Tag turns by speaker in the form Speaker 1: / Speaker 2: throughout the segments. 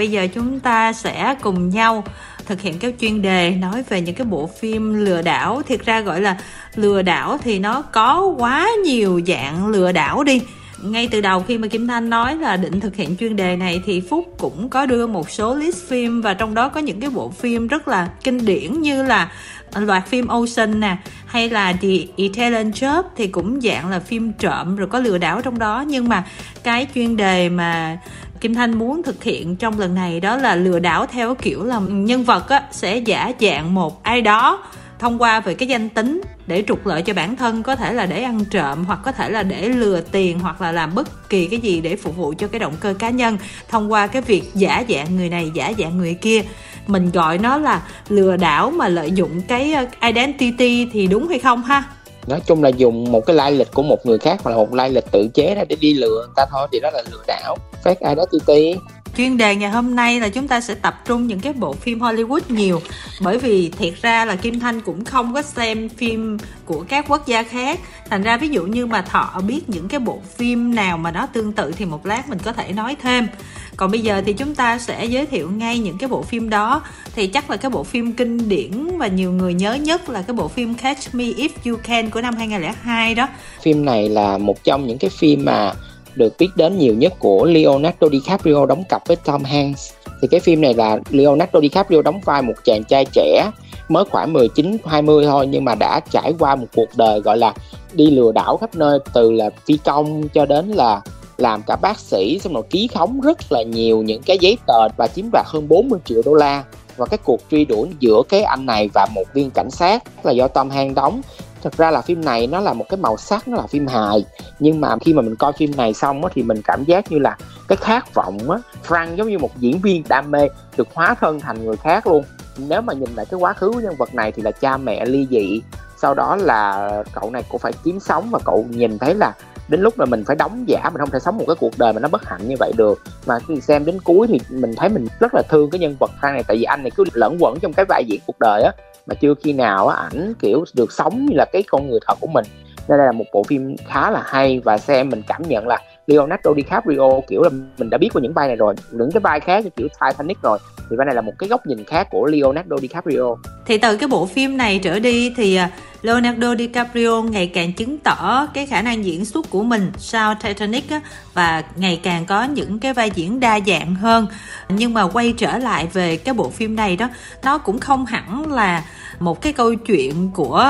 Speaker 1: Bây giờ chúng ta sẽ cùng nhau thực hiện cái chuyên đề nói về những cái bộ phim lừa đảo. Thiệt ra gọi là lừa đảo thì nó có quá nhiều dạng lừa đảo đi ngay từ đầu khi mà Kim Thanh nói là định thực hiện chuyên đề này thì Phúc cũng có đưa một số list phim và trong đó có những cái bộ phim rất là kinh điển như là loạt phim Ocean nè, hay là The Italian Job thì cũng dạng là phim trộm rồi có lừa đảo trong đó nhưng mà cái chuyên đề mà Kim Thanh muốn thực hiện trong lần này đó là lừa đảo theo kiểu là nhân vật á, sẽ giả dạng một ai đó thông qua về cái danh tính để trục lợi cho bản thân có thể là để ăn trộm hoặc có thể là để lừa tiền hoặc là làm bất kỳ cái gì để phục vụ cho cái động cơ cá nhân thông qua cái việc giả dạng người này giả dạng người kia. Mình gọi nó là lừa đảo mà lợi dụng cái ờ, identity thì đúng hay không ha?
Speaker 2: Nói chung là dùng một cái lai lịch của một người khác hoặc là một lai lịch tự chế ra để đi lừa người ta thôi, thì đó là lừa đảo fake identity.
Speaker 1: Chuyên đề ngày hôm nay là chúng ta sẽ tập trung những cái bộ phim Hollywood nhiều, bởi vì thiệt ra là Kim Thanh cũng không có xem phim của các quốc gia khác. Thành ra ví dụ như mà thọ biết những cái bộ phim nào mà nó tương tự thì một lát mình có thể nói thêm còn bây giờ thì chúng ta sẽ giới thiệu ngay những cái bộ phim đó. Thì chắc là cái bộ phim kinh điển và nhiều người nhớ nhất là cái bộ phim Catch Me If You Can của năm 2002 đó.
Speaker 2: Phim này là một trong những cái phim mà được biết đến nhiều nhất của Leonardo DiCaprio đóng cặp với Tom Hanks. Thì cái phim này là Leonardo DiCaprio đóng vai một chàng trai trẻ, mới khoảng 19 20 thôi, nhưng mà đã trải qua một cuộc đời gọi là đi lừa đảo khắp nơi, từ là phi công cho đến là làm cả bác sĩ xong rồi ký khống rất là nhiều những cái giấy tờ và chiếm đoạt hơn 40 triệu đô la. Và cái cuộc truy đuổi giữa cái anh này và một viên cảnh sát là do Tom Hanks đóng. Thật ra là phim này nó là một cái màu sắc nó là phim hài. Nhưng mà khi mà mình coi phim này xong á, thì mình cảm giác như là cái khát vọng á Frank giống như một diễn viên đam mê được hóa thân thành người khác luôn. Nếu mà nhìn lại cái quá khứ của nhân vật này thì là cha mẹ ly dị. Sau đó là cậu này cũng phải kiếm sống và cậu nhìn thấy là đến lúc mà mình phải đóng giả, mình không thể sống một cái cuộc đời mà nó bất hạnh như vậy được. Mà khi xem đến cuối thì mình thấy mình rất là thương cái nhân vật Frank này, tại vì anh này cứ lẫn quẩn trong cái vai diễn cuộc đời á, mà chưa khi nào á ảnh, kiểu, được sống như là cái con người thật của mình. Nên đây là một bộ phim khá là hay và xem mình cảm nhận là Leonardo DiCaprio, kiểu là, mình đã biết qua những vai này rồi, những cái vai khác kiểu Titanic rồi, thì vai này là một cái góc nhìn khác của Leonardo DiCaprio.
Speaker 1: Thì từ cái bộ phim này trở đi thì à, Leonardo DiCaprio ngày càng chứng tỏ cái khả năng diễn xuất của mình sau Titanic á, và ngày càng có những cái vai diễn đa dạng hơn. Nhưng mà quay trở lại về cái bộ phim này đó nó cũng không hẳn là một cái câu chuyện của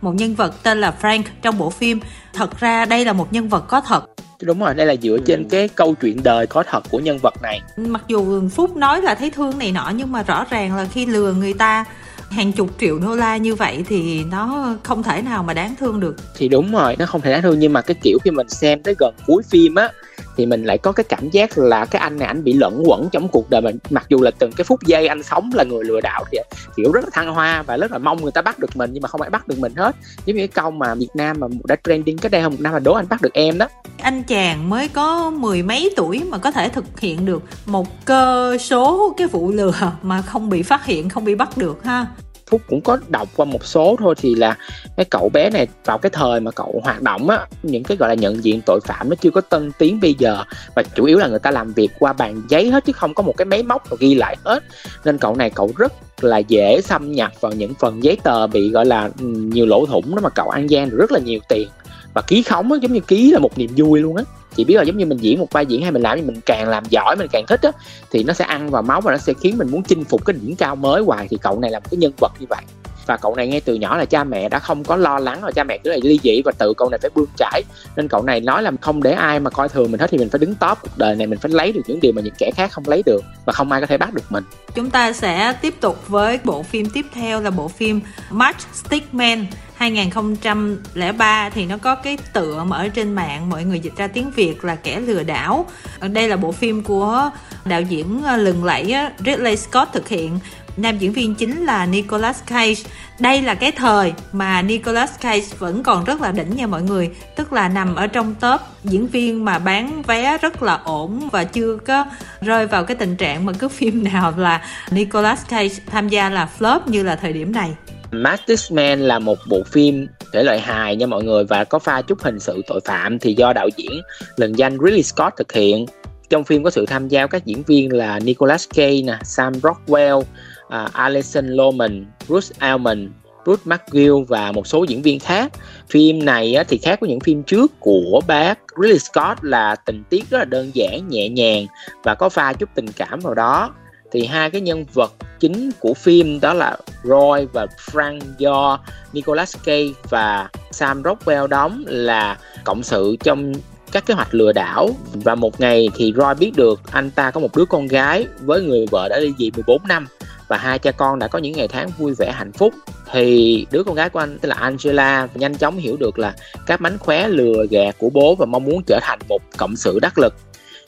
Speaker 1: một nhân vật tên là Frank trong bộ phim. Thật ra đây là một nhân vật có thật.
Speaker 2: Đúng rồi đây là dựa trên ừ. cái câu chuyện đời có thật của nhân vật này.
Speaker 1: Mặc dù phúc nói là thấy thương này nọ nhưng mà rõ ràng là khi lừa người ta hàng chục triệu đô la như vậy thì nó không thể nào mà đáng thương được.
Speaker 2: Thì đúng rồi, nó không thể đáng thương nhưng mà cái kiểu khi mình xem tới gần cuối phim á thì mình lại có cái cảm giác là cái anh này, anh bị lẫn quẩn trong cuộc đời mình. Mặc dù là từng cái phút giây anh sống là người lừa đảo thì kiểu rất là thăng hoa và rất là mong người ta bắt được mình, nhưng mà không ai bắt được mình hết. Giống như cái câu mà Việt Nam mà đã trending cái đây hơn một năm là đố anh bắt được em đó.
Speaker 1: Anh chàng mới có mười mấy tuổi mà có thể thực hiện được một cơ số cái vụ lừa mà không bị phát hiện, không bị bắt được ha
Speaker 2: phúc cũng có đọc qua một số thôi, thì là cái cậu bé này vào cái thời mà cậu hoạt động á, những cái gọi là nhận diện tội phạm nó chưa có tân tiến bây giờ, và chủ yếu là người ta làm việc qua bàn giấy hết chứ không có một cái máy móc nào ghi lại hết. Nên cậu này cậu rất là dễ xâm nhập vào những phần giấy tờ bị gọi là ừ, nhiều lỗ thủng đó mà cậu ăn gian được rất là nhiều tiền. Và ký khống á, giống như ký là một niềm vui luôn á chị biết là giống như mình diễn một vai diễn hay mình làm thì mình càng làm giỏi, mình càng thích á, thì nó sẽ ăn vào máu và nó sẽ khiến mình muốn chinh phục cái đỉnh cao mới hoài. Thì cậu này là một cái nhân vật như vậy và cậu này ngay từ nhỏ là cha mẹ đã không có lo lắng rồi cha mẹ cứ là ly dị và tự cậu này phải bươn trải. Nên cậu này nói là không để ai mà coi thường mình hết thì mình phải đứng top. Cuộc đời này mình phải lấy được những điều mà những kẻ khác không lấy được và không ai có thể bắt được mình.
Speaker 1: Chúng ta sẽ tiếp tục với bộ phim tiếp theo là bộ phim Matchstick Man 2003 thì nó có cái tựa mà ở trên mạng mọi người dịch ra tiếng Việt là kẻ lừa đảo. Đây là bộ phim của đạo diễn ờ, lừng lẫy Ridley Scott thực hiện nam diễn viên chính là Nicolas Cage. Đây là cái thời mà Nicolas Cage vẫn còn rất là đỉnh nha mọi người, tức là nằm ở trong top diễn viên mà bán vé rất là ổn và chưa có rơi vào cái tình trạng mà cứ phim nào là Nicolas Cage tham gia là flop như là thời điểm này.
Speaker 2: Matrix Man là một bộ phim thể loại hài nha mọi người và có pha chút hình sự tội phạm thì do đạo diễn lần danh Ridley Scott thực hiện trong phim có sự tham gia các diễn viên là Nicolas Cage nè Sam Rockwell uh, Alison Lohman Bruce Almond Bruce McGill và một số diễn viên khác. Phim này á, thì khác với những phim trước của bác Ridley Scott là tình tiết rất là đơn giản nhẹ nhàng và có pha chút tình cảm vào đó. Thì hai cái nhân vật chính của phim đó là Roy và Frank do Nicolas Cage và Sam Rockwell đóng là cộng sự trong các kế hoạch lừa đảo. Và một ngày thì Roy biết được anh ta có một đứa con gái với người vợ đã ly dị 14 năm và hai cha con đã có những ngày tháng vui vẻ, hạnh phúc. Thì đứa con gái của anh, tên là Angela, nhanh chóng hiểu được là các mánh khóe, lừa gạt của bố và mong muốn trở thành một cộng sự đắc lực.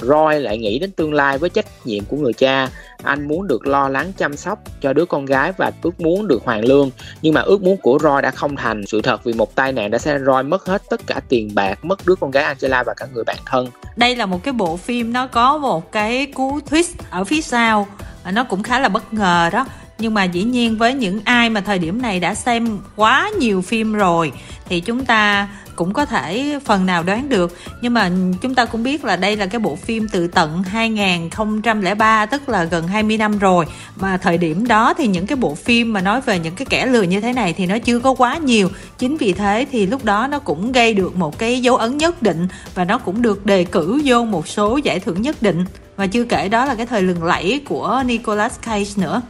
Speaker 2: Roy lại nghĩ đến tương lai với trách nhiệm của người cha. Anh muốn được lo lắng, chăm sóc cho đứa con gái và ước muốn được hoàn lương. Nhưng mà ước muốn của Roy đã không thành sự thật vì một tai nạn đã xảy ra. Roy mất hết tất cả tiền bạc, mất đứa con gái Angela và cả người bạn thân.
Speaker 1: Đây là một cái bộ phim nó có một cái cú twist ở phía sau nó cũng khá là bất ngờ đó nhưng mà dĩ nhiên với những ai mà thời điểm này đã xem quá nhiều phim rồi, thì chúng ta cũng có thể phần nào đoán được. Nhưng mà chúng ta cũng biết là đây là cái bộ phim từ tận 2003 tức là gần 20 năm rồi. Mà thời điểm đó thì những cái bộ phim mà nói về những cái kẻ lừa như thế này thì nó chưa có quá nhiều. Chính vì thế thì lúc đó nó cũng gây được một cái dấu ấn nhất định và nó cũng được đề cử vô một số giải thưởng nhất định. Và chưa kể đó là cái thời lừng lẫy của Nicolas Cage nữa.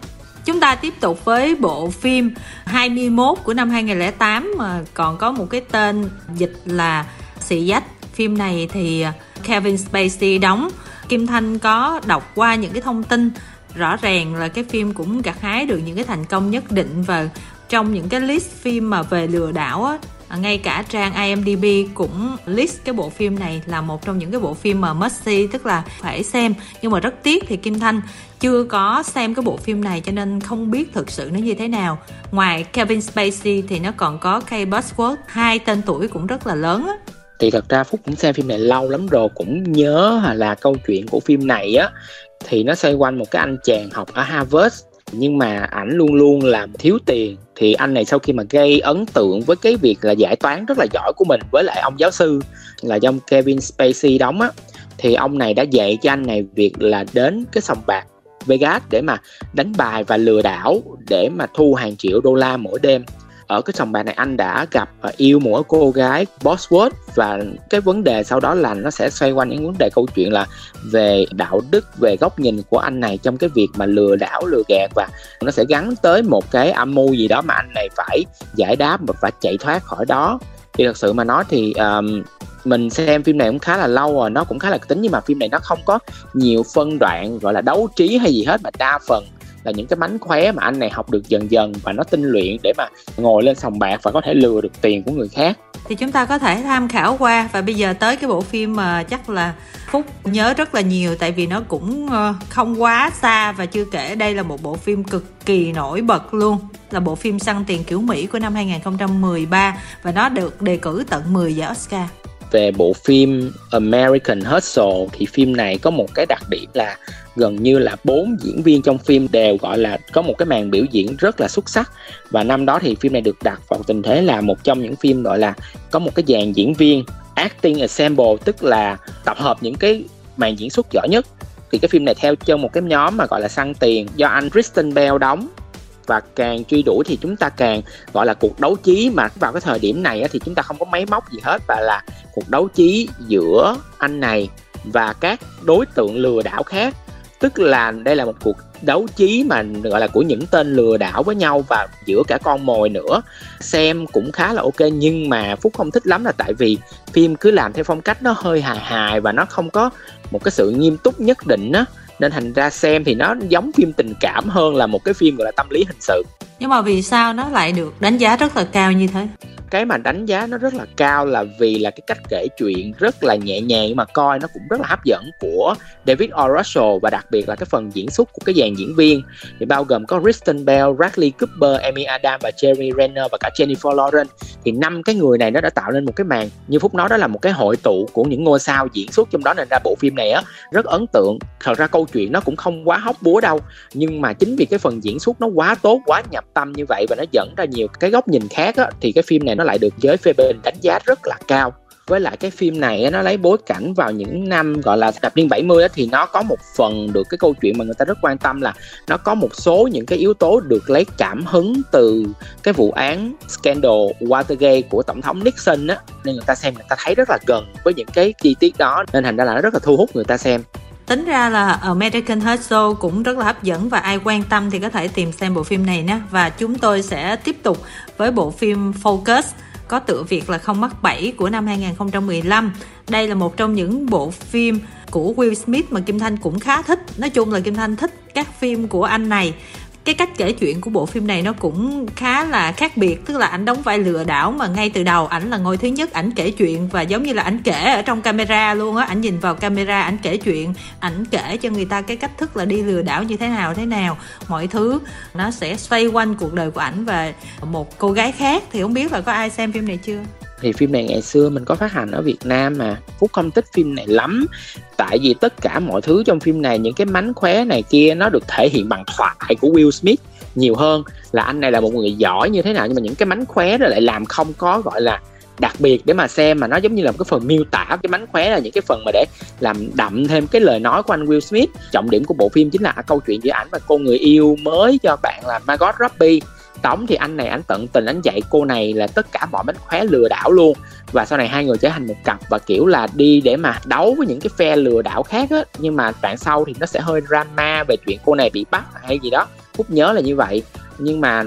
Speaker 1: Chúng ta tiếp tục với bộ phim 21 của năm 2008 mà còn có một cái tên dịch là Xì Dách. Phim này thì Kevin Spacey đóng. Kim Thanh có đọc qua những cái thông tin rõ ràng là cái phim cũng gặt hái được những cái thành công nhất định và trong những cái list phim mà về lừa đảo á, À, ngay cả trang IMDb cũng list cái bộ phim này là một trong những cái bộ phim mà must see, tức là phải xem. Nhưng mà rất tiếc thì Kim Thanh chưa có xem cái bộ phim này, cho nên không biết thực sự nó như thế nào. Ngoài Kevin Spacey thì nó còn có Kate Bosworth, hai tên tuổi cũng rất là lớn á.
Speaker 2: Thì thật ra phúc cũng xem phim này lâu lắm rồi, cũng nhớ là câu chuyện của phim này á, thì nó xoay quanh một cái anh chàng học ở Harvard nhưng mà ảnh luôn luôn làm thiếu tiền. Thì anh này sau khi mà gây ấn tượng với cái việc là giải toán rất là giỏi của mình với lại ông giáo sư là do Kevin Spacey đóng á, thì ông này đã dạy cho anh này việc là đến cái sòng bạc Vegas để mà đánh bài và lừa đảo để mà thu hàng triệu đô la mỗi đêm ở cái sòng bạc này anh đã gặp và yêu một cô gái Bosworth và cái vấn đề sau đó là nó sẽ xoay quanh những vấn đề câu chuyện là về đạo đức về góc nhìn của anh này trong cái việc mà lừa đảo lừa gạt và nó sẽ gắn tới một cái âm mưu gì đó mà anh này phải giải đáp và phải chạy thoát khỏi đó. Thì thật sự mà nói thì um, mình xem phim này cũng khá là lâu rồi nó cũng khá là tính nhưng mà phim này nó không có nhiều phân đoạn gọi là đấu trí hay gì hết mà đa phần là những cái mánh khóe mà anh này học được dần dần và nó tinh luyện để mà ngồi lên sòng bạc và có thể lừa được tiền của người khác.
Speaker 1: Thì chúng ta có thể tham khảo qua và bây giờ tới cái bộ phim mà chắc là phúc nhớ rất là nhiều tại vì nó cũng ờ, không quá xa và chưa kể đây là một bộ phim cực kỳ nổi bật luôn. Là bộ phim săn tiền kiểu Mỹ của năm 2013 và nó được đề cử tận 10 giải Oscar
Speaker 2: về bộ phim American Hustle thì phim này có một cái đặc điểm là gần như là bốn diễn viên trong phim đều gọi là có một cái màn biểu diễn rất là xuất sắc. Và năm đó thì phim này được đặt vào tình thế là một trong những phim gọi là có một cái dàn diễn viên acting ensemble tức là tập hợp những cái màn diễn xuất giỏi nhất. Thì cái phim này theo chân một cái nhóm mà gọi là săn tiền do anh Kristen Bell đóng và càng truy đuổi thì chúng ta càng, gọi là, cuộc đấu trí mà vào cái thời điểm này thì chúng ta không có máy móc gì hết, và là cuộc đấu trí giữa anh này và các đối tượng lừa đảo khác. Tức là đây là một cuộc đấu trí mà, gọi là, của những tên lừa đảo với nhau và giữa cả con mồi nữa. Xem cũng khá là ok, nhưng mà phúc không thích lắm là tại vì phim cứ làm theo phong cách nó hơi hài hài và nó không có một cái sự nghiêm túc nhất định á nên thành ra xem thì nó giống phim tình cảm hơn là một cái phim gọi là tâm lý hình sự
Speaker 1: nhưng mà vì sao nó lại được đánh giá rất là cao như thế?
Speaker 2: Cái mà đánh giá nó rất là cao là vì là cái cách kể chuyện rất là nhẹ nhàng mà coi nó cũng rất là hấp dẫn của David O. Russell và đặc biệt là cái phần diễn xuất của cái dàn diễn viên. Thì bao gồm có Kristen Bell, Bradley Cooper, Amy Adams và Jeremy Renner và cả Jennifer Lawrence. Thì năm cái người này nó đã tạo nên một cái màn như Phúc nói đó là một cái hội tụ của những ngôi sao diễn xuất trong đó nên ra bộ phim này á rất ấn tượng. Thật ra câu chuyện nó cũng không quá hóc búa đâu nhưng mà chính vì cái phần diễn xuất nó quá tốt quá nhập tâm như vậy và nó dẫn ra nhiều cái góc nhìn khác á, thì cái phim này nó lại được giới phê bình đánh giá rất là cao. Với lại cái phim này nó lấy bối cảnh vào những năm, gọi là, thập niên 70 thì nó có một phần được cái câu chuyện mà người ta rất quan tâm là nó có một số những cái yếu tố được lấy cảm hứng từ cái vụ án scandal Watergate của tổng thống Nixon á, nên người ta xem người ta thấy rất là gần với những cái chi tiết đó, nên thành ra là nó rất là thu hút người ta xem
Speaker 1: tính ra là American Hustle cũng rất là hấp dẫn và ai quan tâm thì có thể tìm xem bộ phim này nhé và chúng tôi sẽ tiếp tục với bộ phim Focus, có tựa việt là Không mắc bẫy của năm 2015. Đây là một trong những bộ phim của Will Smith mà Kim Thanh cũng khá thích. Nói chung là Kim Thanh thích các phim của anh này cái cách kể chuyện của bộ phim này nó cũng khá là khác biệt. Tức là ảnh đóng vai lừa đảo mà ngay từ đầu ảnh là ngôi thứ nhất, ảnh kể chuyện và giống như là ảnh kể ở trong camera luôn á. Ảnh nhìn vào camera, ảnh kể chuyện, ảnh kể cho người ta cái cách thức là đi lừa đảo như thế nào thế nào. Mọi thứ nó sẽ xoay quanh cuộc đời của ảnh và một cô gái khác thì không biết là có ai xem phim này chưa?
Speaker 2: Thì phim này ngày xưa mình có phát hành ở Việt Nam mà. Phúc không thích phim này lắm. Tại vì tất cả mọi thứ trong phim này, những cái mánh khóe này kia, nó được thể hiện bằng thoại của Will Smith nhiều hơn là anh này là một người giỏi như thế nào. Nhưng mà những cái mánh khóe đó lại làm không có, gọi là, đặc biệt để mà xem, mà nó giống như là một cái phần miêu tả. Cái mánh khóe là những cái phần mà để làm đậm thêm cái lời nói của anh Will Smith. Trọng điểm của bộ phim chính là câu chuyện giữa ảnh và cô người yêu mới cho bạn là Margot Robbie tống thì anh này anh tận tình anh dạy cô này là tất cả mọi mánh khóe lừa đảo luôn. Và sau này hai người trở thành một cặp và kiểu là đi để mà đấu với những cái phe lừa đảo khác á. Nhưng mà đoạn sau thì nó sẽ hơi drama về chuyện cô này bị bắt hay gì đó. Phúc nhớ là như vậy. Nhưng mà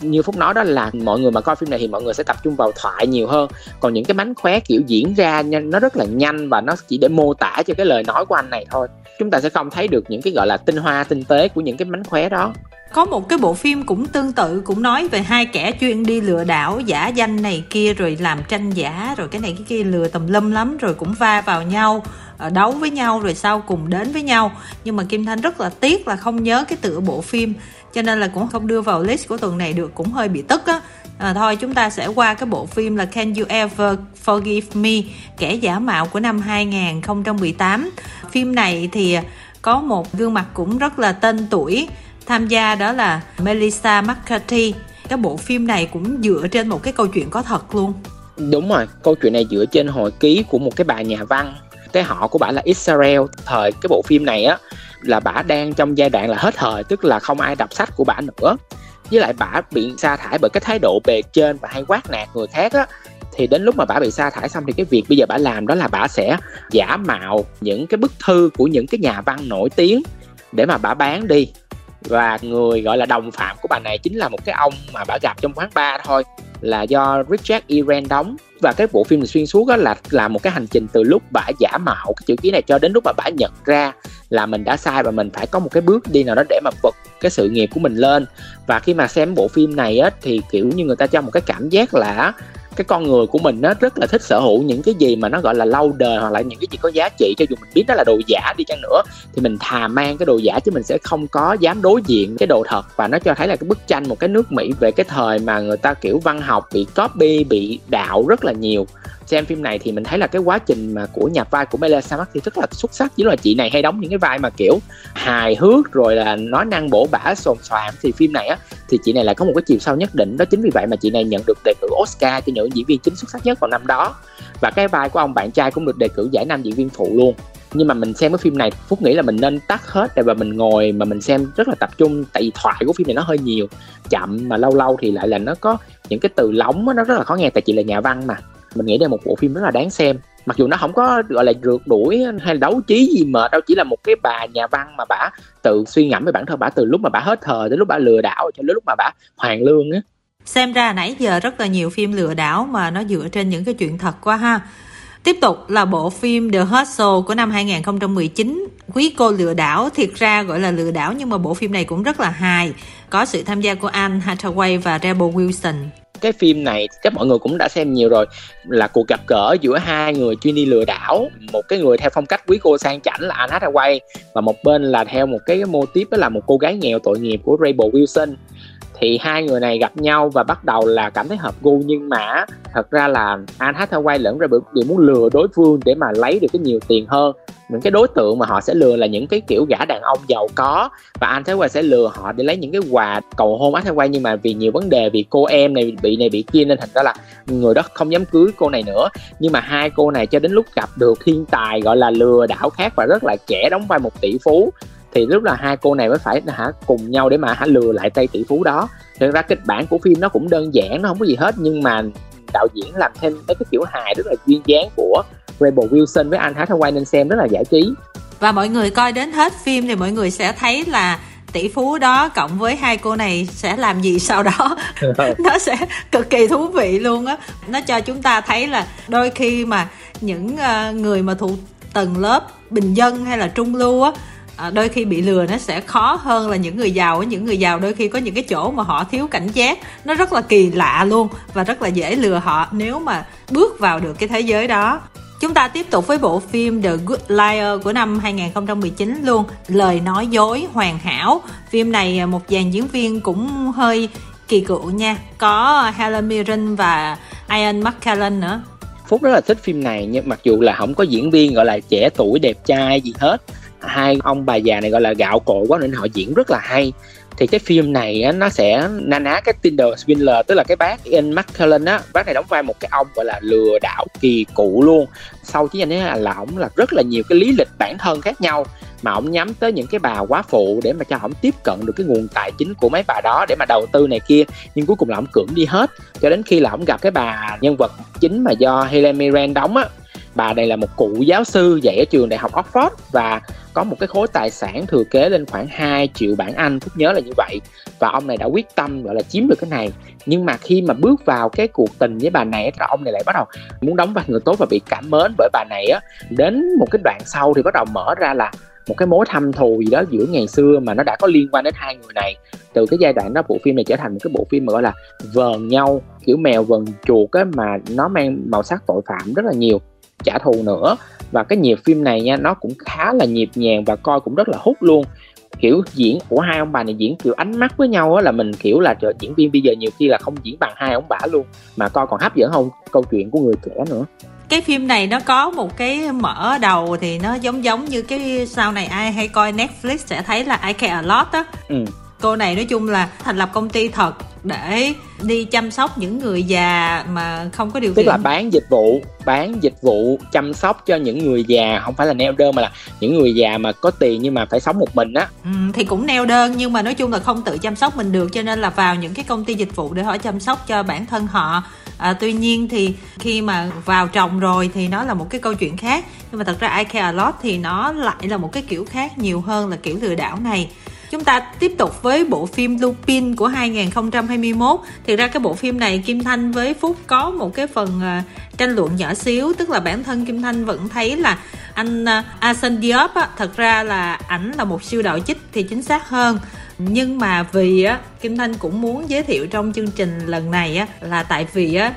Speaker 2: như phúc nói đó là mọi người mà coi phim này thì mọi người sẽ tập trung vào thoại nhiều hơn. Còn những cái mánh khóe kiểu diễn ra nó rất là nhanh và nó chỉ để mô tả cho cái lời nói của anh này thôi. Chúng ta sẽ không thấy được những cái, gọi là, tinh hoa tinh tế của những cái mánh khóe đó
Speaker 1: có một cái bộ phim cũng tương tự cũng nói về hai kẻ chuyên đi lừa đảo giả danh này kia rồi làm tranh giả rồi cái này cái kia lừa tầm lum lắm rồi cũng va vào nhau ờ, đấu với nhau rồi sau cùng đến với nhau. Nhưng mà kim thanh rất là tiếc là không nhớ cái tựa bộ phim cho nên là cũng không đưa vào list của tuần này được cũng hơi bị tức á. À, thôi chúng ta sẽ qua cái bộ phim là Can You Ever Forgive Me kẻ giả mạo của năm 2018 phim này thì có một gương mặt cũng rất là tên tuổi tham gia đó là Melissa McCarthy. Cái bộ phim này cũng dựa trên một cái câu chuyện có thật luôn.
Speaker 2: Đúng rồi, câu chuyện này dựa trên hồi ký của một cái bà nhà văn. Cái họ của bà là Israel. Thời cái bộ phim này á, là bà đang trong giai đoạn là hết thời, tức là không ai đọc sách của bà nữa. Với lại bà bị sa thải bởi cái thái độ bề trên và hay quát nạt người khác á. Thì đến lúc mà bà bị sa thải xong thì cái việc bây giờ bà làm đó là bà sẽ giả mạo những cái bức thư của những cái nhà văn nổi tiếng để mà bà bán đi và người gọi là đồng phạm của bà này chính là một cái ông mà bà gặp trong quán bar thôi, là do Richard e. Iren đóng. Và cái bộ phim xuyên suốt đó là là một cái hành trình từ lúc bà giả mạo cái chữ ký này cho đến lúc mà bà nhận ra là mình đã sai và mình phải có một cái bước đi nào đó để mà vực cái sự nghiệp của mình lên. Và khi mà xem bộ phim này á thì, kiểu như, người ta cho một cái cảm giác là cái con người của mình nó rất là thích sở hữu những cái gì mà nó gọi là lâu đời hoặc là những cái gì có giá trị. Cho dù mình biết đó là đồ giả đi chăng nữa, thì mình thà mang cái đồ giả chứ mình sẽ không có dám đối diện cái đồ thật. Và nó cho thấy là cái bức tranh một cái nước Mỹ về cái thời mà người ta, kiểu, văn học bị copy, bị đạo rất là nhiều xem phim này thì mình thấy là cái quá trình mà của nhà vai của Melissa McCarthy rất là xuất sắc. Chứ là chị này hay đóng những cái vai mà kiểu hài hước rồi là nói năng bổ bả sồn xoàm. Thì phim này á, thì chị này lại có một cái chiều sâu nhất định. Đó chính vì vậy mà chị này nhận được đề cử Oscar cho nữ diễn viên chính xuất sắc nhất vào năm đó. Và cái vai của ông bạn trai cũng được đề cử giải nam diễn viên phụ luôn. Nhưng mà mình xem cái phim này, phúc nghĩ là mình nên tắt hết để mà mình ngồi mà mình xem rất là tập trung. Tại vì thoại của phim này nó hơi nhiều, chậm mà lâu lâu thì lại là nó có những cái từ lóng nó rất là khó nghe. Tại chị là nhà văn mà mình nghĩ đây là một bộ phim rất là đáng xem. Mặc dù nó không có, gọi là, rượt đuổi hay là đấu trí gì mà đâu, chỉ là một cái bà nhà văn mà bả tự suy ngẫm về bản thân bả từ lúc mà bả hết thời đến lúc bả lừa đảo cho đến lúc mà bả hoàn lương á.
Speaker 1: Xem ra nãy giờ rất là nhiều phim lừa đảo mà nó dựa trên những cái chuyện thật quá ha. Tiếp tục là bộ phim The Hustle của năm 2019 Quý cô lừa đảo, Thiệt ra gọi là lừa đảo nhưng mà bộ phim này cũng rất là hài. Có sự tham gia của Anne Hathaway và Rebel Wilson
Speaker 2: cái phim này chắc mọi người cũng đã xem nhiều rồi, là cuộc gặp gỡ giữa hai người chuyên đi lừa đảo. Một cái người theo phong cách quý cô sang chảnh là Anne Hathaway và một bên là theo một cái mô típ đó là một cô gái nghèo tội nghiệp của Rebel Wilson. Thì hai người này gặp nhau và bắt đầu là cảm thấy hợp gu, nhưng mà thật ra là Anne Hathaway lẫn Rebel đều muốn lừa đối phương để mà lấy được cái nhiều tiền hơn những cái đối tượng mà họ sẽ lừa là những cái kiểu gã đàn ông giàu có. Và anh Thái Quay sẽ lừa họ để lấy những cái quà cầu hôn anh Thái Quay nhưng mà vì nhiều vấn đề, vì cô em này bị này bị kia, nên thành ra là người đó không dám cưới cô này nữa. Nhưng mà hai cô này cho đến lúc gặp được thiên tài gọi là lừa đảo khác và rất là trẻ đóng vai một tỷ phú, thì lúc là hai cô này mới phải hả cùng nhau để mà hả lừa lại tay tỷ phú đó. Thực ra kịch bản của phim nó cũng đơn giản, nó không có gì hết. Nhưng mà đạo diễn làm thêm mấy cái kiểu hài rất là duyên dáng của Rebel Wilson với Anne Hathaway nên xem rất là giải trí.
Speaker 1: Và mọi người coi đến hết phim thì mọi người sẽ thấy là tỷ phú đó cộng với hai cô này sẽ làm gì sau đó. Nó sẽ cực kỳ thú vị luôn á. Nó cho chúng ta thấy là đôi khi mà những uh, người mà thuộc tầng lớp bình dân hay là trung lưu á à, đôi khi bị lừa nó sẽ khó hơn là những người giàu những người giàu đôi khi có những cái chỗ mà họ thiếu cảnh giác. Nó rất là kỳ lạ luôn và rất là dễ lừa họ nếu mà bước vào được cái thế giới đó Chúng ta tiếp tục với bộ phim The Good Liar của năm 2019 luôn, Lời nói dối, hoàn hảo. Phim này à, một dàn diễn viên cũng hơi kỳ cựu nha. Có Helen Mirren và Ian McKellen nữa.
Speaker 2: Phúc rất là thích phim này, nhưng mặc dù là không có diễn viên gọi là trẻ tuổi, đẹp trai gì hết. Hai ông bà già này gọi là gạo cội quá nên họ diễn rất là hay thì cái phim này á, nó sẽ na ná cái Tinder Swindler tức là cái bác Ian McKellen á bác này đóng vai một cái ông gọi là lừa đảo kỳ cựu luôn. Sau chiến tranh ấy là, là ổng là rất là nhiều cái lý lịch bản thân khác nhau mà ổng nhắm tới những cái bà quá phụ để mà cho ổng tiếp cận được cái nguồn tài chính của mấy bà đó để mà đầu tư này kia nhưng cuối cùng là ổng cưỡng đi hết. Cho đến khi là ổng gặp cái bà nhân vật chính mà do Helen Mirren đóng á bà này là một cụ giáo sư dạy ở trường đại học Oxford và có một cái khối tài sản thừa kế lên khoảng 2 triệu bảng Anh, Phúc nhớ là như vậy. Và ông này đã quyết tâm, gọi là, chiếm được cái này. Nhưng mà khi mà bước vào cái cuộc tình với bà này thì ông này lại bắt đầu muốn đóng vai người tốt và bị cảm mến bởi bà này á. Đến một cái đoạn sau thì bắt đầu mở ra là một cái mối thâm thù gì đó giữa ngày xưa mà nó đã có liên quan đến hai người này. Từ cái giai đoạn đó, bộ phim này trở thành một cái bộ phim mà gọi là vờn nhau, kiểu mèo vờn chuột á, mà nó mang màu sắc tội phạm rất là nhiều trả thù nữa. Và cái nhịp phim này nha nó cũng khá là nhịp nhàng và coi cũng rất là hút luôn. Kiểu diễn của hai ông bà này diễn kiểu ánh mắt với nhau á là mình kiểu là trời diễn viên bây giờ nhiều khi là không diễn bằng hai ông bà luôn mà coi còn hấp dẫn hơn câu chuyện của người trẻ nữa.
Speaker 1: Cái phim này nó có một cái mở đầu thì nó giống giống như cái sau này ai hay coi Netflix sẽ thấy là I Care A Lot á. Ừ. cô này nói chung là thành lập công ty thật để đi chăm sóc những người già mà không có điều
Speaker 2: kiện tức là bán dịch vụ bán dịch vụ chăm sóc cho những người già không phải là neo đơn mà là những người già mà có tiền nhưng mà phải sống một mình á.
Speaker 1: Ừ, thì cũng neo đơn nhưng mà nói chung là không tự chăm sóc mình được cho nên là vào những cái công ty dịch vụ để họ chăm sóc cho bản thân họ. À, tuy nhiên thì khi mà vào chồng rồi thì nó là một cái câu chuyện khác. Nhưng mà thật ra I care a lot thì nó lại là một cái kiểu khác nhiều hơn là kiểu lừa đảo này Chúng ta tiếp tục với bộ phim Lupin của 2021. Thì ra cái bộ phim này Kim Thanh với Phúc có một cái phần à, tranh luận nhỏ xíu, tức là bản thân Kim Thanh vẫn thấy là anh à, Asen Diop á, thật ra là ảnh là một siêu đạo chích thì chính xác hơn nhưng mà vì á Kim Thanh cũng muốn giới thiệu trong chương trình lần này á là tại vì á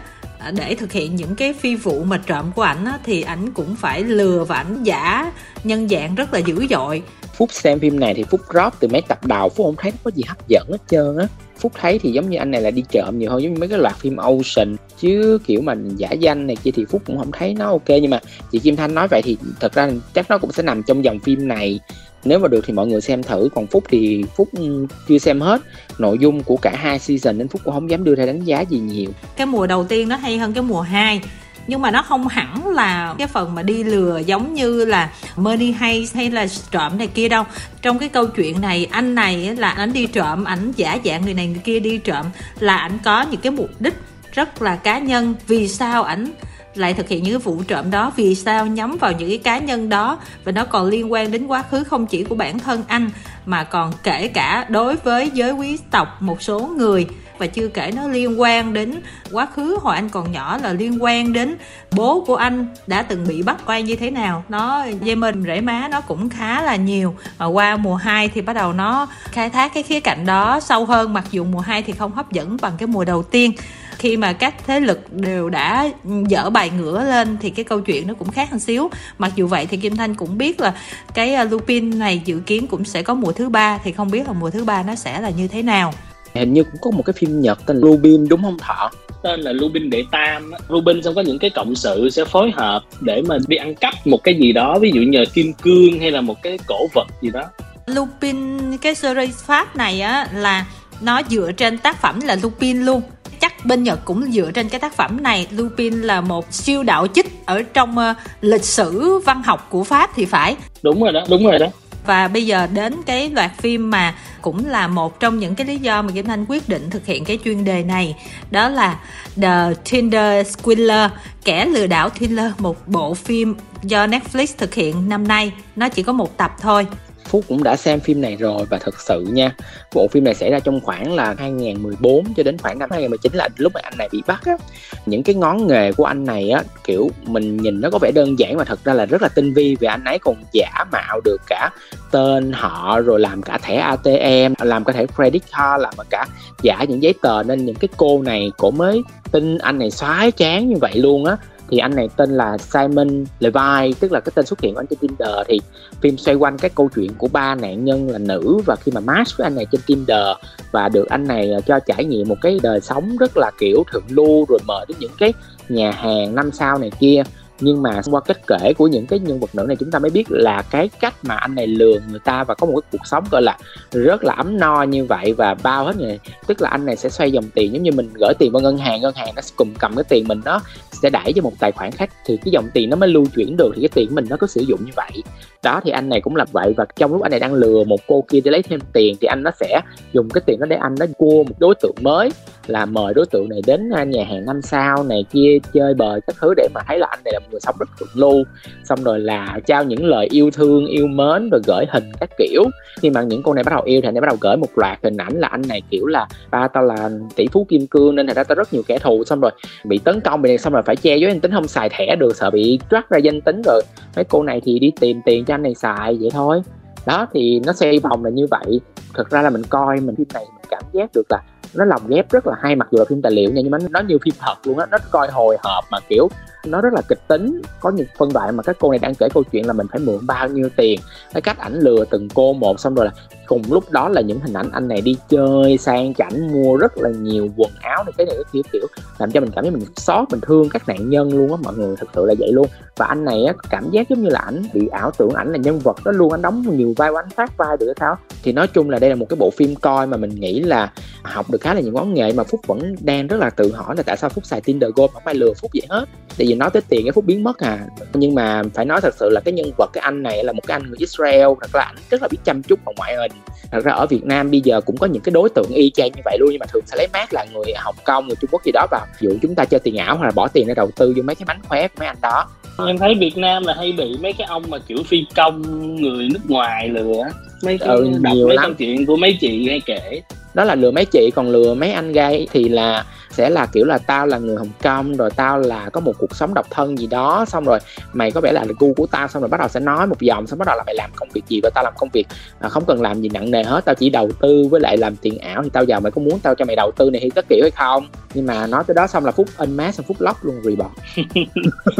Speaker 1: để thực hiện những cái phi vụ mà trộm của ảnh thì ảnh cũng phải lừa và ảnh giả nhân dạng rất là dữ dội.
Speaker 2: Phúc xem phim này thì phúc rót từ mấy tập đầu, phúc không thấy có gì hấp dẫn hết trơn á. Phúc thấy thì giống như anh này là đi trộm nhiều hơn giống như mấy cái loạt phim ocean, chứ kiểu mà giả danh này kia thì phúc cũng không thấy nó ok. Nhưng mà chị kim thanh nói vậy thì thật ra chắc nó cũng sẽ nằm trong dòng phim này nếu mà được thì mọi người xem thử, còn phúc thì phúc ừ, chưa xem hết. Nội dung của cả hai season nên phúc cũng không dám đưa ra đánh giá gì nhiều.
Speaker 1: Cái mùa đầu tiên nó hay hơn cái mùa 2 nhưng mà nó không hẳn là cái phần mà đi lừa giống như là Money hay hay là trộm này kia đâu. Trong cái câu chuyện này, anh này là anh đi trộm, ảnh giả dạng người này người kia đi trộm, là ảnh có những cái mục đích rất là cá nhân. Vì sao ảnh lại thực hiện những cái vụ trộm đó. Vì sao nhắm vào những cái cá nhân đó và nó còn liên quan đến quá khứ không chỉ của bản thân anh, mà còn kể cả đối với giới quý tộc một số người. Và chưa kể nó liên quan đến quá khứ hồi anh còn nhỏ là liên quan đến bố của anh đã từng bị bắt oan như thế nào. Nó dây mình rễ má nó cũng khá là nhiều. Và qua mùa 2 thì bắt đầu nó khai thác cái khía cạnh đó sâu hơn. Mặc dù mùa 2 thì không hấp dẫn bằng cái mùa đầu tiên khi mà các thế lực đều đã dở bài ngửa lên thì cái câu chuyện nó cũng khác hơn xíu. Mặc dù vậy thì kim thanh cũng biết là cái à, lupin này dự kiến cũng sẽ có mùa thứ ba thì không biết là mùa thứ ba nó sẽ là như thế nào.
Speaker 2: Hình như cũng có một cái phim nhật tên Lupin đúng không thọ?
Speaker 3: Tên là Lupin đệ tam Rubin xong có những cái cộng sự sẽ phối hợp để mà đi ăn cắp một cái gì đó ví dụ như kim cương hay là một cái cổ vật gì đó.
Speaker 1: Lupin cái series Pháp này á là nó dựa trên tác phẩm là Lupin luôn bên Nhật cũng dựa trên cái tác phẩm này Lupin là một siêu đạo chích ở trong uh, lịch sử văn học của Pháp thì phải.
Speaker 3: Đúng rồi đó đúng rồi đó.
Speaker 1: Và bây giờ đến cái loạt phim mà cũng là một trong những cái lý do mà Kim Thanh quyết định thực hiện cái chuyên đề này đó là The Tinder Squiller kẻ lừa đảo thriller một bộ phim do Netflix thực hiện năm nay. Nó chỉ có một tập thôi
Speaker 2: Phúc cũng đã xem phim này rồi và thật sự nha, bộ phim này xảy ra trong khoảng là 2014 cho đến khoảng năm 2019 là lúc mà anh này bị bắt á. Những cái ngón nghề của anh này á, kiểu, mình nhìn nó có vẻ đơn giản mà thật ra là rất là tinh vi vì anh ấy còn giả mạo được cả tên họ, rồi làm cả thẻ ATM làm cả thẻ credit card, làm cả giả những giấy tờ. Nên những cái cô này cổ mới tin anh này xoái chán như vậy luôn á thì anh này tên là Simon Levi tức là cái tên xuất hiện của anh trên Tinder. Thì phim xoay quanh cái câu chuyện của ba nạn nhân là nữ và khi mà match với anh này trên Tinder và được anh này ờ, cho trải nghiệm một cái đời sống rất là kiểu thượng lưu rồi mời đến những cái nhà hàng năm sao này kia nhưng mà qua cách kể của những cái nhân vật nữ này, chúng ta mới biết là cái cách mà anh này lừa người ta và có một cái cuộc sống, gọi là, rất là ấm no như vậy và bao hết này. Tức là anh này sẽ xoay dòng tiền, giống như mình gửi tiền vào ngân hàng ngân hàng nó sẽ cùng cầm cái tiền mình nó sẽ đẩy cho một tài khoản khác, thì cái dòng tiền nó mới lưu chuyển được, thì cái tiền mình nó có sử dụng như vậy đó, thì anh này cũng làm vậy. Và trong lúc anh này đang lừa một cô kia để lấy thêm tiền, thì anh nó sẽ dùng cái tiền đó để anh nó cua một đối tượng mới, là mời đối tượng này đến à, nhà hàng năm sao này kia, chơi bời các thứ để mà thấy là anh này là một người sống rất thượng lưu. Xong rồi là trao những lời yêu thương, yêu mến rồi gửi hình các kiểu. Khi mà những cô này bắt đầu yêu thì anh ấy bắt đầu gửi một loạt hình ảnh là anh này kiểu là, ba tao là tỷ phú kim cương nên thành ra tao rất nhiều kẻ thù. Xong rồi bị tấn công, bị xong rồi phải che giấu danh tính, không xài thẻ được, sợ bị track ra danh tính rồi. Mấy cô này thì đi tìm tiền cho anh này xài vậy thôi. Đó, thì nó xoay vòng là như vậy. Thực ra là mình coi mình phim này mình cảm giác được là nó lồng ghép rất là hay, mặc dù là phim tài liệu nha, nhưng mà nó như phim thật luôn á. Nó coi hồi hộp mà, kiểu nó rất là kịch tính. Có những phân đoạn mà các cô này đang kể câu chuyện là mình phải mượn bao nhiêu tiền. Cái cách ảnh lừa từng cô một xong rồi là cùng lúc đó là những hình ảnh anh này đi chơi, sang chảnh, mua rất là nhiều quần áo này, cái này cái kia, kiểu, làm cho mình cảm thấy mình xót, mình thương các nạn nhân luôn á, mọi người thật sự là vậy luôn. Và anh này á, cảm giác giống như là ảnh bị ảo tưởng, ảnh là nhân vật đó luôn, anh đóng nhiều vai anh, phát vai được sao thì nói chung là đây là một cái bộ phim coi mà mình nghĩ là học được khá là nhiều món nghề mà phúc vẫn đang rất là tự hỏi là tại sao phúc xài tinder gold không ai lừa phúc vậy hết. Tại vì nói tới tiền cái phúc biến mất à. Nhưng mà phải nói thật sự là cái nhân vật cái anh này là một cái anh người Israel thật là ảnh rất là biết chăm chút vào ngoại hình. Thật ra ở Việt Nam bây giờ cũng có những cái đối tượng y chang như vậy luôn nhưng mà thường sẽ lấy mát là người Hồng Kông người Trung Quốc gì đó vào. Ví dụ chúng ta chơi tiền ảo hoặc là bỏ tiền để đầu tư vô mấy cái mánh khóe của mấy anh đó.
Speaker 3: Em thấy Việt Nam là hay bị mấy cái ông mà kiểu phi công người nước ngoài lừa mấy cái ừ, đọc nhiều mấy lắm. câu chuyện của mấy chị hay kể
Speaker 2: đó là lừa mấy chị còn lừa mấy anh gay thì là sẽ là kiểu là tao là người hồng kông rồi tao là có một cuộc sống độc thân gì đó xong rồi mày có vẻ là gu của tao xong rồi bắt đầu sẽ nói một dòng xong bắt đầu là mày làm công việc gì và tao làm công việc à, không cần làm gì nặng nề hết tao chỉ đầu tư với lại làm tiền ảo thì tao giàu mày có muốn tao cho mày đầu tư này hay tất kiểu hay không? Nhưng mà nói tới đó xong là phút in má xong phút lóc luôn rồi bỏ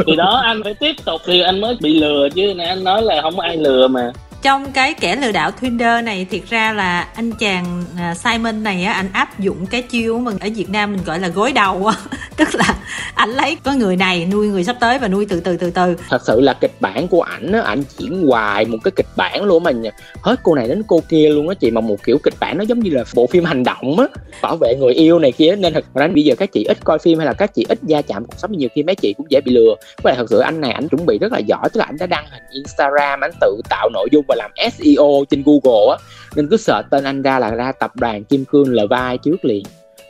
Speaker 3: thì đó anh phải tiếp tục thì anh mới bị lừa chứ này anh nói là không ai lừa mà
Speaker 1: trong cái kẻ lừa đảo Tinder này, thiệt ra là anh chàng à, Simon này á, anh áp dụng cái chiêu mà ở Việt Nam mình gọi là gối đầu á. Tức là anh lấy có người này nuôi người sắp tới và nuôi từ từ từ từ.
Speaker 2: Thật sự là kịch bản của ảnh á, ảnh diễn hoài một cái kịch bản luôn mà hết cô này đến cô kia luôn á, chị, mà một kiểu kịch bản nó giống như là bộ phim hành động á. Bảo vệ người yêu này kia, nên thật ra bây giờ các chị ít coi phim hay là các chị ít gia chạm cuộc sống, nhiều khi mấy chị cũng dễ bị lừa. Với lại thật sự anh này ảnh chuẩn bị rất là giỏi, tức là anh đã đăng hình Instagram anh tự tạo nội dung và làm SEO trên Google á. Nên cứ sợ tên anh ra là ra tập đoàn Kim Cương là vai trước liền.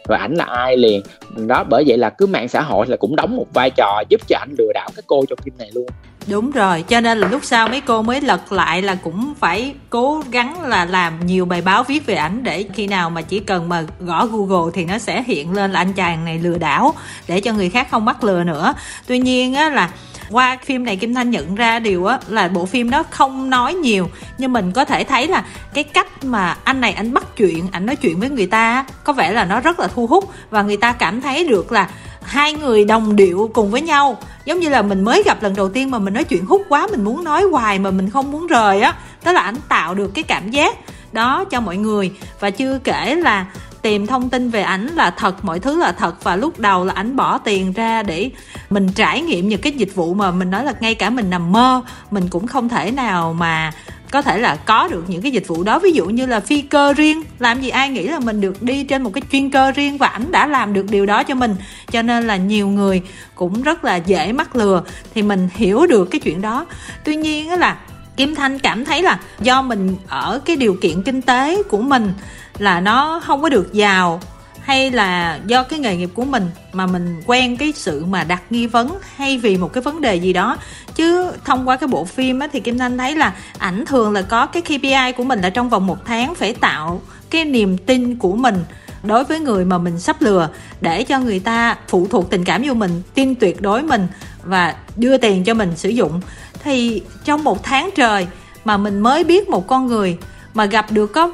Speaker 2: Rồi ảnh là ai liền. Đó, bởi vậy là cứ mạng xã hội là cũng đóng một vai trò giúp cho ảnh lừa đảo các cô trong phim này luôn.
Speaker 1: Đúng rồi, cho nên là lúc sau mấy cô mới lật lại là cũng phải cố gắng là làm nhiều bài báo viết về ảnh để khi nào mà chỉ cần mà gõ google thì nó sẽ hiện lên là anh chàng này lừa đảo để cho người khác không bắt lừa nữa. Tuy nhiên á là qua phim này kim thanh nhận ra điều á, là bộ phim đó không nói nhiều, nhưng mình có thể thấy là cái cách mà anh này anh bắt chuyện, anh nói chuyện với người ta có vẻ là nó rất là thu hút và người ta cảm thấy được là hai người đồng điệu cùng với nhau. Giống như là mình mới gặp lần đầu tiên mà mình nói chuyện hút quá, mình muốn nói hoài mà mình không muốn rời á, tức là anh tạo được cái cảm giác đó cho mọi người. Và chưa kể là tìm thông tin về ảnh là thật, mọi thứ là thật, và lúc đầu là ảnh bỏ tiền ra để mình trải nghiệm những cái dịch vụ mà mình nói là ngay cả mình nằm mơ, mình cũng không thể nào mà có thể là có được những cái dịch vụ đó. Ví dụ như là phi cơ riêng, làm gì ai nghĩ là mình được đi trên một cái chuyên cơ riêng và ảnh đã làm được điều đó cho mình. Cho nên là nhiều người cũng rất là dễ mắc lừa thì mình hiểu được cái chuyện đó. Tuy nhiên là Kim Thanh cảm thấy là do mình ở cái điều kiện kinh tế của mình là nó không có được giàu hay là do cái nghề nghiệp của mình mà mình quen cái sự mà đặt nghi vấn hay vì một cái vấn đề gì đó. Chứ thông qua cái bộ phim á, thì kim thanh thấy là ảnh thường là có cái kpi của mình là trong vòng một tháng phải tạo cái niềm tin của mình đối với người mà mình sắp lừa để cho người ta phụ thuộc tình cảm vô mình tin tuyệt đối mình và đưa tiền cho mình sử dụng. Thì trong một tháng trời mà mình mới biết một con người mà gặp được có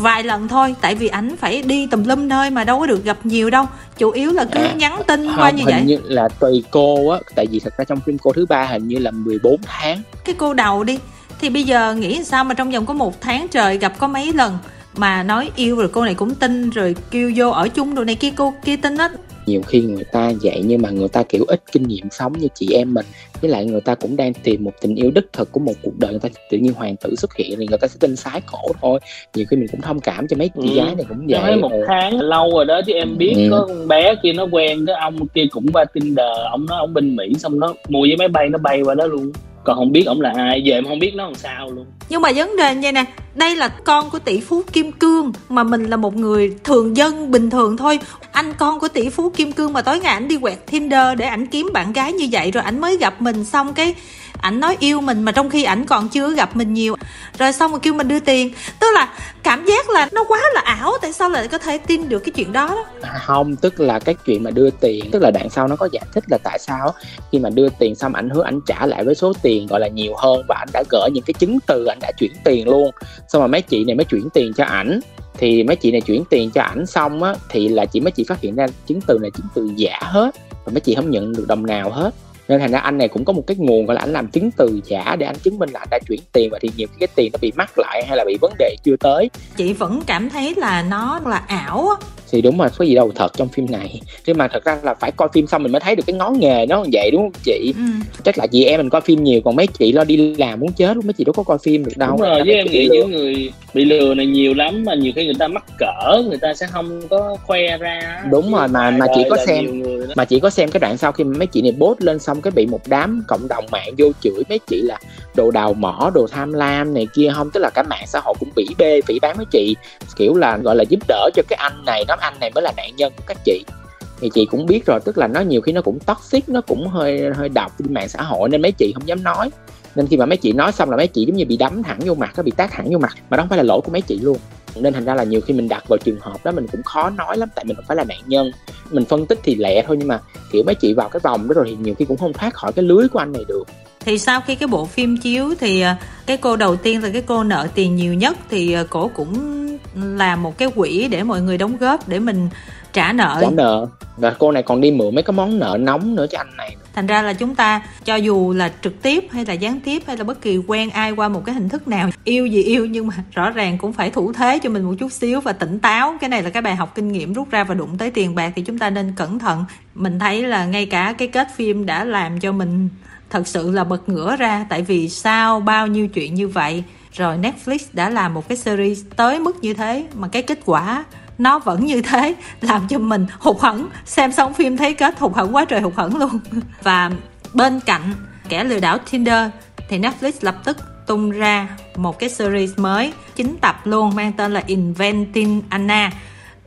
Speaker 1: vài lần thôi tại vì ảnh phải đi tùm lum nơi mà đâu có được gặp nhiều đâu. Chủ yếu là cứ à, nhắn tin không, qua như
Speaker 2: hình
Speaker 1: vậy.
Speaker 2: như là tùy cô á tại vì thật ra trong phim cô thứ ba hình như là 14 tháng.
Speaker 1: Cái cô đầu đi thì bây giờ nghĩ sao mà trong vòng có một tháng trời gặp có mấy lần mà nói yêu rồi cô này cũng tin rồi kêu vô ở chung đồ này kia cô kia tin hết
Speaker 2: nhiều khi người ta vậy nhưng mà người ta kiểu ít kinh nghiệm sống như chị em mình với lại người ta cũng đang tìm một tình yêu đích thực của một cuộc đời người ta tự nhiên hoàng tử xuất hiện thì người ta sẽ tin sái cổ thôi nhiều khi mình cũng thông cảm cho mấy chị ừ. gái này cũng vậy
Speaker 3: Nói một tháng lâu rồi đó chứ em biết ừ. có con bé kia nó quen cái ông kia cũng qua tinder ông nói ông bên mỹ xong nó mua với máy bay nó bay qua đó luôn còn không biết ông là ai, giờ em không biết nó làm sao luôn.
Speaker 1: Nhưng mà vấn đề như nè, đây là con của tỷ phú kim cương, mà mình là một người thường dân bình thường thôi. Anh con của tỷ phú kim cương mà tối ngày ảnh đi quẹt tinder để ảnh kiếm bạn gái như vậy rồi ảnh mới gặp mình xong cái ảnh nói yêu mình mà trong khi ảnh còn chưa gặp mình nhiều. Rồi xong rồi kêu mình đưa tiền. Tức là cảm giác là nó quá là ảo, tại sao lại có thể tin được cái chuyện đó đó?
Speaker 2: À, không, tức là cái chuyện mà đưa tiền, tức là đoạn sau nó có giải thích là tại sao khi mà đưa tiền xong, ảnh hứa ảnh trả lại với số tiền gọi là nhiều hơn và ảnh đã gửi những cái chứng từ, ảnh đã chuyển tiền luôn. Xong rồi mấy chị này mới chuyển tiền cho ảnh. Thì mấy chị này chuyển tiền cho ảnh xong á, thì là chị mấy chị phát hiện ra chứng từ này chứng từ giả hết. Và mấy chị không nhận được đồng nào hết nên thành ra anh này cũng có một cái nguồn gọi là anh làm chứng từ giả để anh chứng minh là anh đã chuyển tiền và thì nhiều cái tiền nó bị mắc lại hay là bị vấn đề chưa tới.
Speaker 1: Chị vẫn cảm thấy là nó là ảo
Speaker 2: thì đúng rồi có gì đâu thật trong phim này. Nhưng mà thật ra là phải coi phim xong mình mới thấy được cái ngón nghề nó vậy đúng không chị? Ừ. chắc là chị em mình coi phim nhiều còn mấy chị lo đi làm muốn chết luôn mấy chị đâu có coi phim được đâu.
Speaker 3: Đúng rồi với em nghĩ những người bị lừa này nhiều lắm mà nhiều khi người ta mắc cỡ người ta sẽ không có khoe ra.
Speaker 2: Đúng rồi mà mà chị có xem mà chị có xem cái đoạn sau khi mấy chị này post lên xong cái bị một đám cộng đồng mạng vô chửi mấy chị là đồ đào mỏ đồ tham lam này kia không tức là cả mạng xã hội cũng bị bê phỉ bán mấy chị. Kiểu là gọi là giúp đỡ cho cái anh này nó anh này mới là nạn nhân của các chị. Thì chị cũng biết rồi, tức là nó nhiều khi nó cũng toxic, nó cũng hơi hơi độc trên mạng xã hội nên mấy chị không dám nói. Nên khi mà mấy chị nói xong là mấy chị giống như bị đấm thẳng vô mặt nó bị tác thẳng vô mặt, mà đó không phải là lỗi của mấy chị luôn. Nên thành ra là nhiều khi mình đặt vào trường hợp đó mình cũng khó nói lắm, tại mình không phải là nạn nhân. Mình phân tích thì lẹ thôi nhưng mà, kiểu, mấy chị vào cái vòng đó rồi thì nhiều khi cũng không thoát khỏi cái lưới của anh này được
Speaker 1: thì sau khi cái bộ phim chiếu thì à, cái cô đầu tiên là cái cô nợ tiền nhiều nhất thì à, cổ cũng làm một cái quỹ để mọi người đóng góp để mình trả nợ.
Speaker 2: Trả nợ. Và cô này còn đi mượn mấy cái món nợ nóng nữa cho anh này.
Speaker 1: Thành ra là chúng ta cho dù là trực tiếp hay là gián tiếp hay là bất kỳ quen ai qua một cái hình thức nào yêu gì yêu nhưng mà rõ ràng cũng phải thủ thế cho mình một chút xíu và tỉnh táo. Cái này là cái bài học kinh nghiệm rút ra và đụng tới tiền bạc thì chúng ta nên cẩn thận. Mình thấy là ngay cả cái kết phim đã làm cho mình thật sự là bật ngửa ra, tại vì sao bao nhiêu chuyện như vậy? Rồi Netflix đã làm một cái series tới mức như thế, mà cái kết quả nó vẫn như thế, làm cho mình hụt hẫng. Xem xong phim thấy kết hụt hẫng quá trời hụt hẫng luôn. Và bên cạnh kẻ lừa đảo Tinder, thì Netflix lập tức tung ra một cái series mới chín tập luôn, mang tên là Inventing Anna.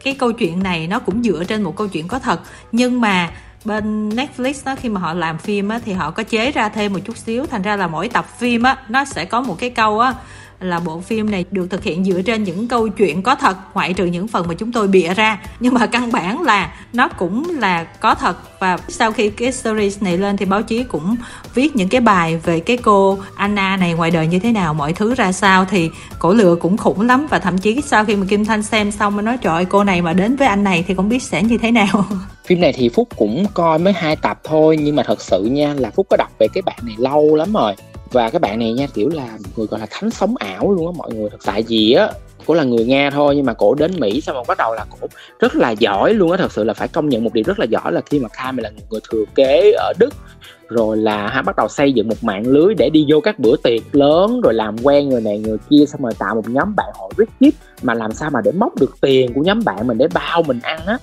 Speaker 1: Cái câu chuyện này nó cũng dựa trên một câu chuyện có thật, nhưng mà bên Netflix đó khi mà họ làm phim á, thì họ có chế ra thêm một chút xíu. Thành ra là mỗi tập phim á nó sẽ có một cái câu á là bộ phim này được thực hiện dựa trên những câu chuyện có thật ngoại trừ những phần mà chúng tôi bịa ra. Nhưng mà căn bản là nó cũng là có thật. Và sau khi cái series này lên thì báo chí cũng viết những cái bài về cái cô Anna này ngoài đời như thế nào mọi thứ ra sao thì cổ lừa cũng khủng lắm. Và thậm chí sau khi mà Kim Thanh xem xong mới nói trời ơi, cô này mà đến với anh này thì không biết sẽ như thế nào.
Speaker 2: Phim này thì Phúc cũng coi mới hai tập thôi nhưng mà thật sự nha là Phúc có đọc về cái bạn này lâu lắm rồi và các bạn này nha, kiểu là người gọi là thánh sống ảo luôn á mọi người. Tại vì á, cổ là người nga thôi, nhưng mà cổ đến mỹ xong rồi bắt đầu là cổ rất là giỏi luôn á. Thật sự là phải công nhận một điều rất là giỏi là khi mà khai là người thừa kế ở đức. Rồi là ha, bắt đầu xây dựng một mạng lưới để đi vô các bữa tiệc lớn, rồi làm quen người này người kia, xong rồi tạo một nhóm bạn hội rich kid mà làm sao mà để móc được tiền của nhóm bạn mình để bao mình ăn á.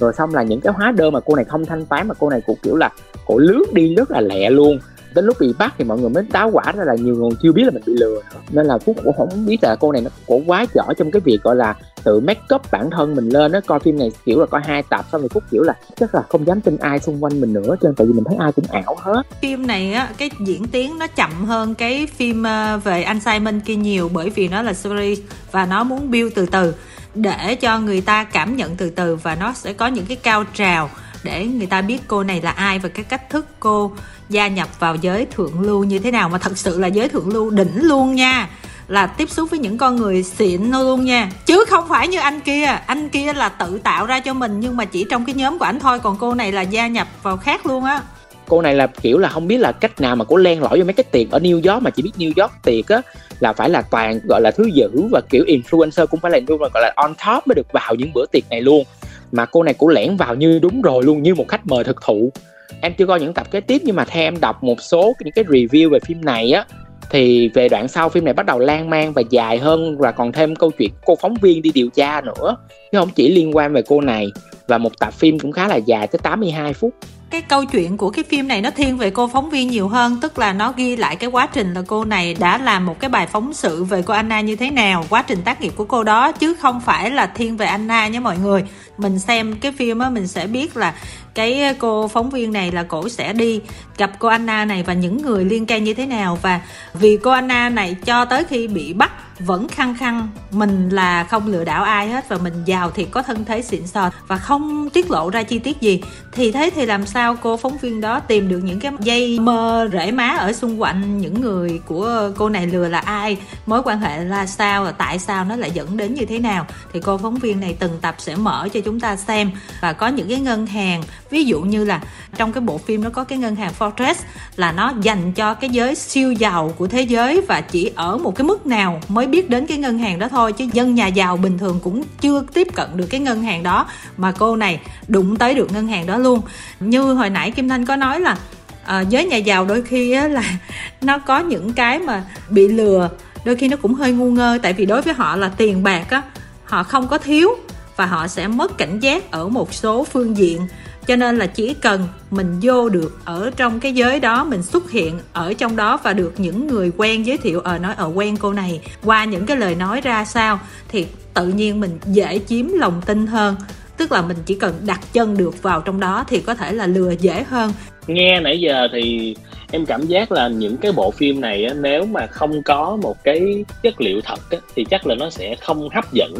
Speaker 2: Rồi xong là những cái hóa đơn mà cô này không thanh toán, mà cô này cũng kiểu là cổ lướt đi rất là lẹ luôn đến lúc bị bắt thì mọi người mới táo quả ra là nhiều người chưa biết là mình bị lừa nữa. Nên là phúc cũng không biết là cô này nó cổ quá giỏi trong cái việc, gọi là, tự make up bản thân mình lên nó coi phim này kiểu là coi hai tập, xong rồi phúc kiểu là chắc là không dám tin ai xung quanh mình nữa, cho tại vì mình thấy ai cũng ảo hết.
Speaker 1: Phim này á, cái diễn tiến nó chậm hơn cái phim ờ, về anh Simon kia nhiều bởi vì nó là series và nó muốn build từ từ để cho người ta cảm nhận từ từ và nó sẽ có những cái cao trào để người ta biết cô này là ai và cái cách thức cô gia nhập vào giới thượng lưu như thế nào. Mà thật sự là giới thượng lưu đỉnh luôn nha. Là tiếp xúc với những con người xịn luôn nha. Chứ không phải như anh kia. Anh kia là tự tạo ra cho mình, nhưng mà chỉ trong cái nhóm của anh thôi. Còn cô này là gia nhập vào khác luôn á.
Speaker 2: Cô này là kiểu là không biết là cách nào mà cô len lỏi vô mấy cái tiệc ở New York, mà chỉ biết New York tiệc á, là phải là toàn, gọi là, thứ dữ và kiểu influencer cũng phải là influencer gọi là on top mới được vào những bữa tiệc này luôn mà cô này cũng lẻn vào như đúng rồi luôn, như một khách mời thực thụ. Em chưa coi những tập kế tiếp nhưng mà theo em đọc một số những cái review về phim này á, thì về đoạn sau phim này bắt đầu lan man và dài hơn và còn thêm câu chuyện cô phóng viên đi điều tra nữa. Chứ không chỉ liên quan về cô này, và một tập phim cũng khá là dài tới 82 phút
Speaker 1: cái câu chuyện của cái phim này nó thiên về cô phóng viên nhiều hơn, tức là nó ghi lại cái quá trình là cô này đã làm một cái bài phóng sự về cô Anna như thế nào, quá trình tác nghiệp của cô đó, chứ không phải là thiên về Anna nhé mọi người. Mình xem cái phim á, mình sẽ biết là cái cô phóng viên này là cổ sẽ đi gặp cô Anna này và những người liên can như thế nào. Và vì cô Anna này cho tới khi bị bắt vẫn khăng khăng, mình là không lừa đảo ai hết và mình giàu thì có thân thế xịn sò và không tiết lộ ra chi tiết gì. Thì thế thì làm sao cô phóng viên đó tìm được những cái dây mơ rễ má ở xung quanh những người của cô này lừa là ai? Mối quan hệ là sao và tại sao nó lại dẫn đến như thế nào? Thì cô phóng viên này từng tập sẽ mở cho chúng ta xem và có những cái ngân hàng, ví dụ như là trong cái bộ phim nó có cái ngân hàng Fortress là nó dành cho cái giới siêu giàu của thế giới và chỉ ở một cái mức nào mới biết đến cái ngân hàng đó thôi chứ dân nhà giàu bình thường cũng chưa tiếp cận được cái ngân hàng đó mà cô này đụng tới được ngân hàng đó luôn. Như hồi nãy Kim Thanh có nói là à, giới nhà giàu đôi khi á, là nó có những cái mà bị lừa đôi khi nó cũng hơi ngu ngơ tại vì đối với họ là tiền bạc á họ không có thiếu và họ sẽ mất cảnh giác ở một số phương diện cho nên là chỉ cần mình vô được ở trong cái giới đó mình xuất hiện ở trong đó và được những người quen giới thiệu ở ờ, nói ở quen cô này. Qua những cái lời nói ra sao thì tự nhiên mình dễ chiếm lòng tin hơn. Tức là mình chỉ cần đặt chân được vào trong đó thì có thể là lừa dễ hơn.
Speaker 3: Nghe nãy giờ thì em cảm giác là những cái bộ phim này á, nếu mà không có một cái chất liệu thật á, thì chắc là nó sẽ không hấp dẫn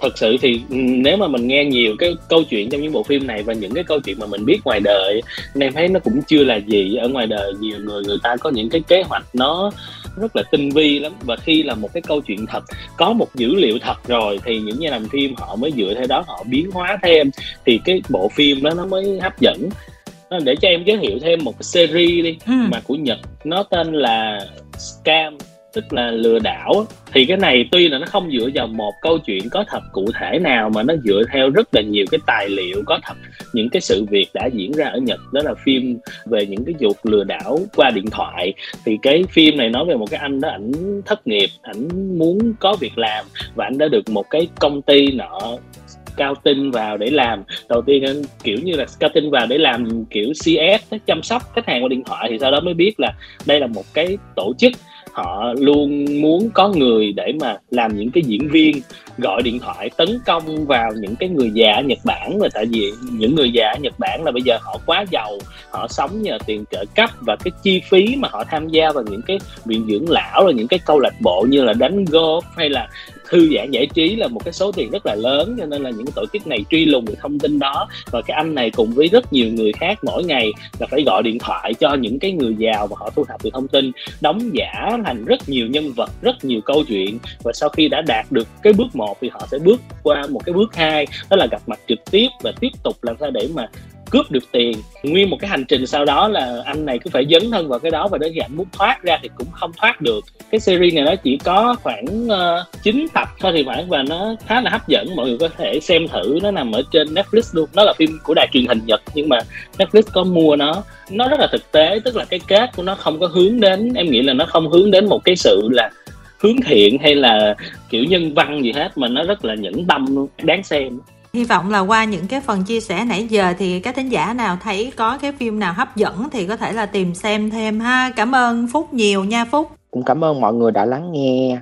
Speaker 3: thật sự thì ừ, nếu mà mình nghe nhiều cái câu chuyện trong những bộ phim này và những cái câu chuyện mà mình biết ngoài đời nên em thấy nó cũng chưa là gì. Ở ngoài đời nhiều người người ta có những cái kế hoạch nó rất là tinh vi lắm. Và khi là một cái câu chuyện thật có một dữ liệu thật rồi thì những nhà làm phim họ mới dựa theo đó họ biến hóa thêm. Thì cái bộ phim đó nó mới hấp dẫn. Để cho em giới thiệu thêm một cái series đi ừ. mà của Nhật nó tên là Scam tức là lừa đảo thì cái này tuy là nó không dựa vào một câu chuyện có thật cụ thể nào, mà nó dựa theo rất là nhiều cái tài liệu có thật. Những cái sự việc đã diễn ra ở Nhật, đó là phim về những cái vụ lừa đảo qua điện thoại. Thì cái phim này nói về một cái anh đó, ảnh thất nghiệp, ảnh muốn có việc làm, và anh đã được một cái công ty nọ cao tinh vào để làm. Đầu tiên, anh kiểu như là cao tinh vào để làm kiểu CS chăm sóc khách hàng qua điện thoại, thì sau đó mới biết là đây là một cái tổ chức họ luôn muốn có người để mà làm những cái diễn viên, gọi điện thoại, tấn công vào những cái người già ở Nhật Bản. Và tại vì những người già ở Nhật Bản là bây giờ họ quá giàu, họ sống nhờ tiền trợ cấp và cái chi phí mà họ tham gia vào những cái viện dưỡng lão là những cái câu lạc bộ như là đánh golf hay là thư giãn giải trí là một cái số tiền rất là lớn, cho nên là những tổ chức này truy lùng được thông tin đó. Và cái anh này cùng với rất nhiều người khác mỗi ngày là phải gọi điện thoại cho những cái người giàu và họ thu thập được thông tin, đóng giả thành rất nhiều nhân vật, rất nhiều câu chuyện. Và sau khi đã đạt được cái bước một thì họ sẽ bước qua một cái bước hai, đó là gặp mặt trực tiếp và tiếp tục làm sao để mà cướp được tiền. Nguyên một cái hành trình sau đó là anh này cứ phải dấn thân vào cái đó và đến khi anh muốn thoát ra thì cũng không thoát được. Cái series này nó chỉ có khoảng ờ, uh, 9 tập thôi thì khoảng và nó khá là hấp dẫn. Mọi người có thể xem thử nó nằm ở trên Netflix luôn. Nó là phim của đài truyền hình Nhật nhưng mà Netflix có mua nó. Nó rất là thực tế tức là cái kết của nó không có hướng đến em nghĩ là nó không hướng đến một cái sự là hướng thiện hay là kiểu nhân văn gì hết mà nó rất là nhẫn tâm luôn. Đáng xem.
Speaker 1: Hy vọng là qua những cái phần chia sẻ nãy giờ thì các thính giả nào thấy có cái phim nào hấp dẫn thì có thể là tìm xem thêm ha. Cảm ơn Phúc nhiều nha, Phúc.
Speaker 2: Cũng cảm ơn mọi người đã lắng nghe.